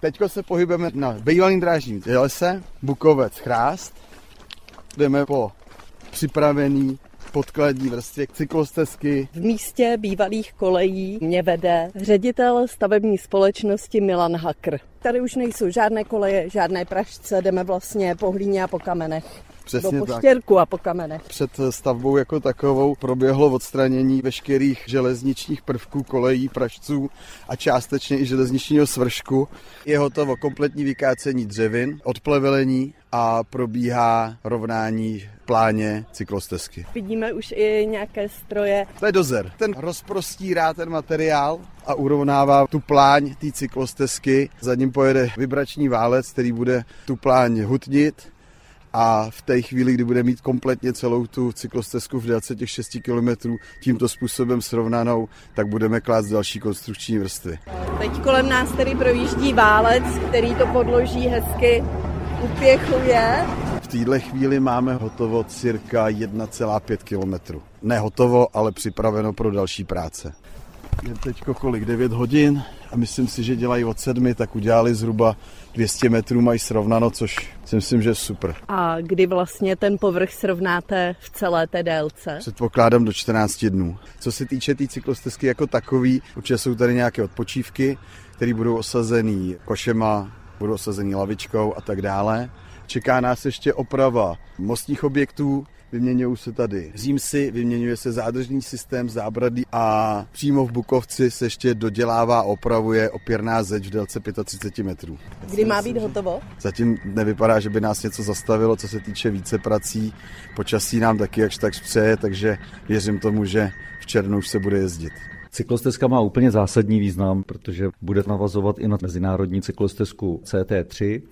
Teďko se pohybujeme na bývalým drážním lese, Bukovec Chrást. Jdeme po připravený podkladní vrstvě cyklostezky. V místě bývalých kolejí mě vede ředitel stavební společnosti Milan Hakr. Tady už nejsou žádné koleje, žádné pražce, jdeme vlastně po hlíně a po kamenech. Přesně do poštěrku a po kamenech. Před stavbou jako takovou proběhlo odstranění veškerých železničních prvků, kolejí, pražců a částečně i železničního svršku. Je hotovo kompletní vykácení dřevin, odplevelení a probíhá rovnání pláně cyklostezky. Vidíme už i nějaké stroje. To je dozer. Ten rozprostírá ten materiál a urovnává tu pláň té cyklostezky. Za ním pojede vibrační válec, který bude tu pláň hutnit a v té chvíli, kdy bude mít kompletně celou tu cyklostezku v délce těch 6 km tímto způsobem srovnanou, tak budeme klást další konstrukční vrstvy. Teď kolem nás tedy projíždí válec, který to podloží hezky upěchuje. V téhle chvíli máme hotovo cirka 1,5 km. Ne hotovo, ale připraveno pro další práce. Je teď kolik? 9 hodin a myslím si, že dělají od sedmi, tak udělali zhruba 200 metrů, mají srovnano, což si myslím, že je super. A kdy vlastně ten povrch srovnáte v celé té délce? Předpokládám do 14 dnů. Co se týče té tý cyklostezky jako takový, určitě jsou tady nějaké odpočívky, které budou osazený košema, budou osazený lavičkou a tak dále. Čeká nás ještě oprava mostních objektů, vyměňují se tady římsy, vyměňuje se zádržný systém zábradlí a přímo v Bukovci se ještě dodělává opravuje opěrná zeď v délce 35 metrů. Kdy má být hotovo? Zatím nevypadá, že by nás něco zastavilo, co se týče více prací. Počasí nám taky jakž tak přeje, takže věřím tomu, že v červnu už se bude jezdit. Cyklostezka má úplně zásadní význam, protože bude navazovat i na mezinárodní cyklostezku CT3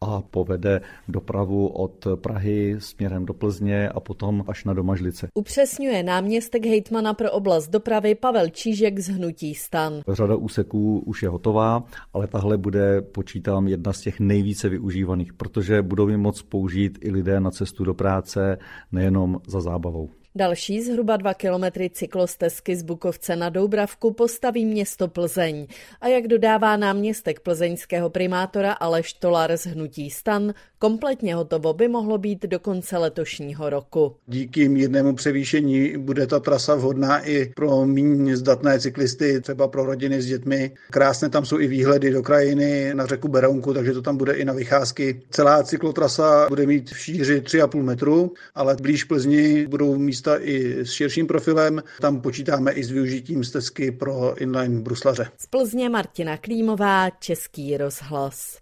a povede dopravu od Prahy směrem do Plzně a potom až na Domažlice. Upřesňuje náměstek hejtmana pro oblast dopravy Pavel Čížek z Hnutí stan. Řada úseků už je hotová, ale tahle bude, počítám, jedna z těch nejvíce využívaných, protože budou ji moc použít i lidé na cestu do práce, nejenom za zábavou. Další zhruba dva kilometry cyklostezky z Bukovce na Doubravku postaví město Plzeň. A jak dodává náměstek plzeňského primátora Aleš Tolar z Hnutí stan, kompletně hotovo by mohlo být do konce letošního roku. Díky mírnému převýšení bude ta trasa vhodná i pro méně zdatné cyklisty, třeba pro rodiny s dětmi. Krásné tam jsou i výhledy do krajiny na řeku Berounku, takže to tam bude i na vycházky. Celá cyklotrasa bude mít v šíři 3,5 metru, ale blíž Plzni budou místa místa i s širším profilem. Tam počítáme i s využitím stezky pro inline bruslaře. Z Plzně Martina Klímová, Český rozhlas.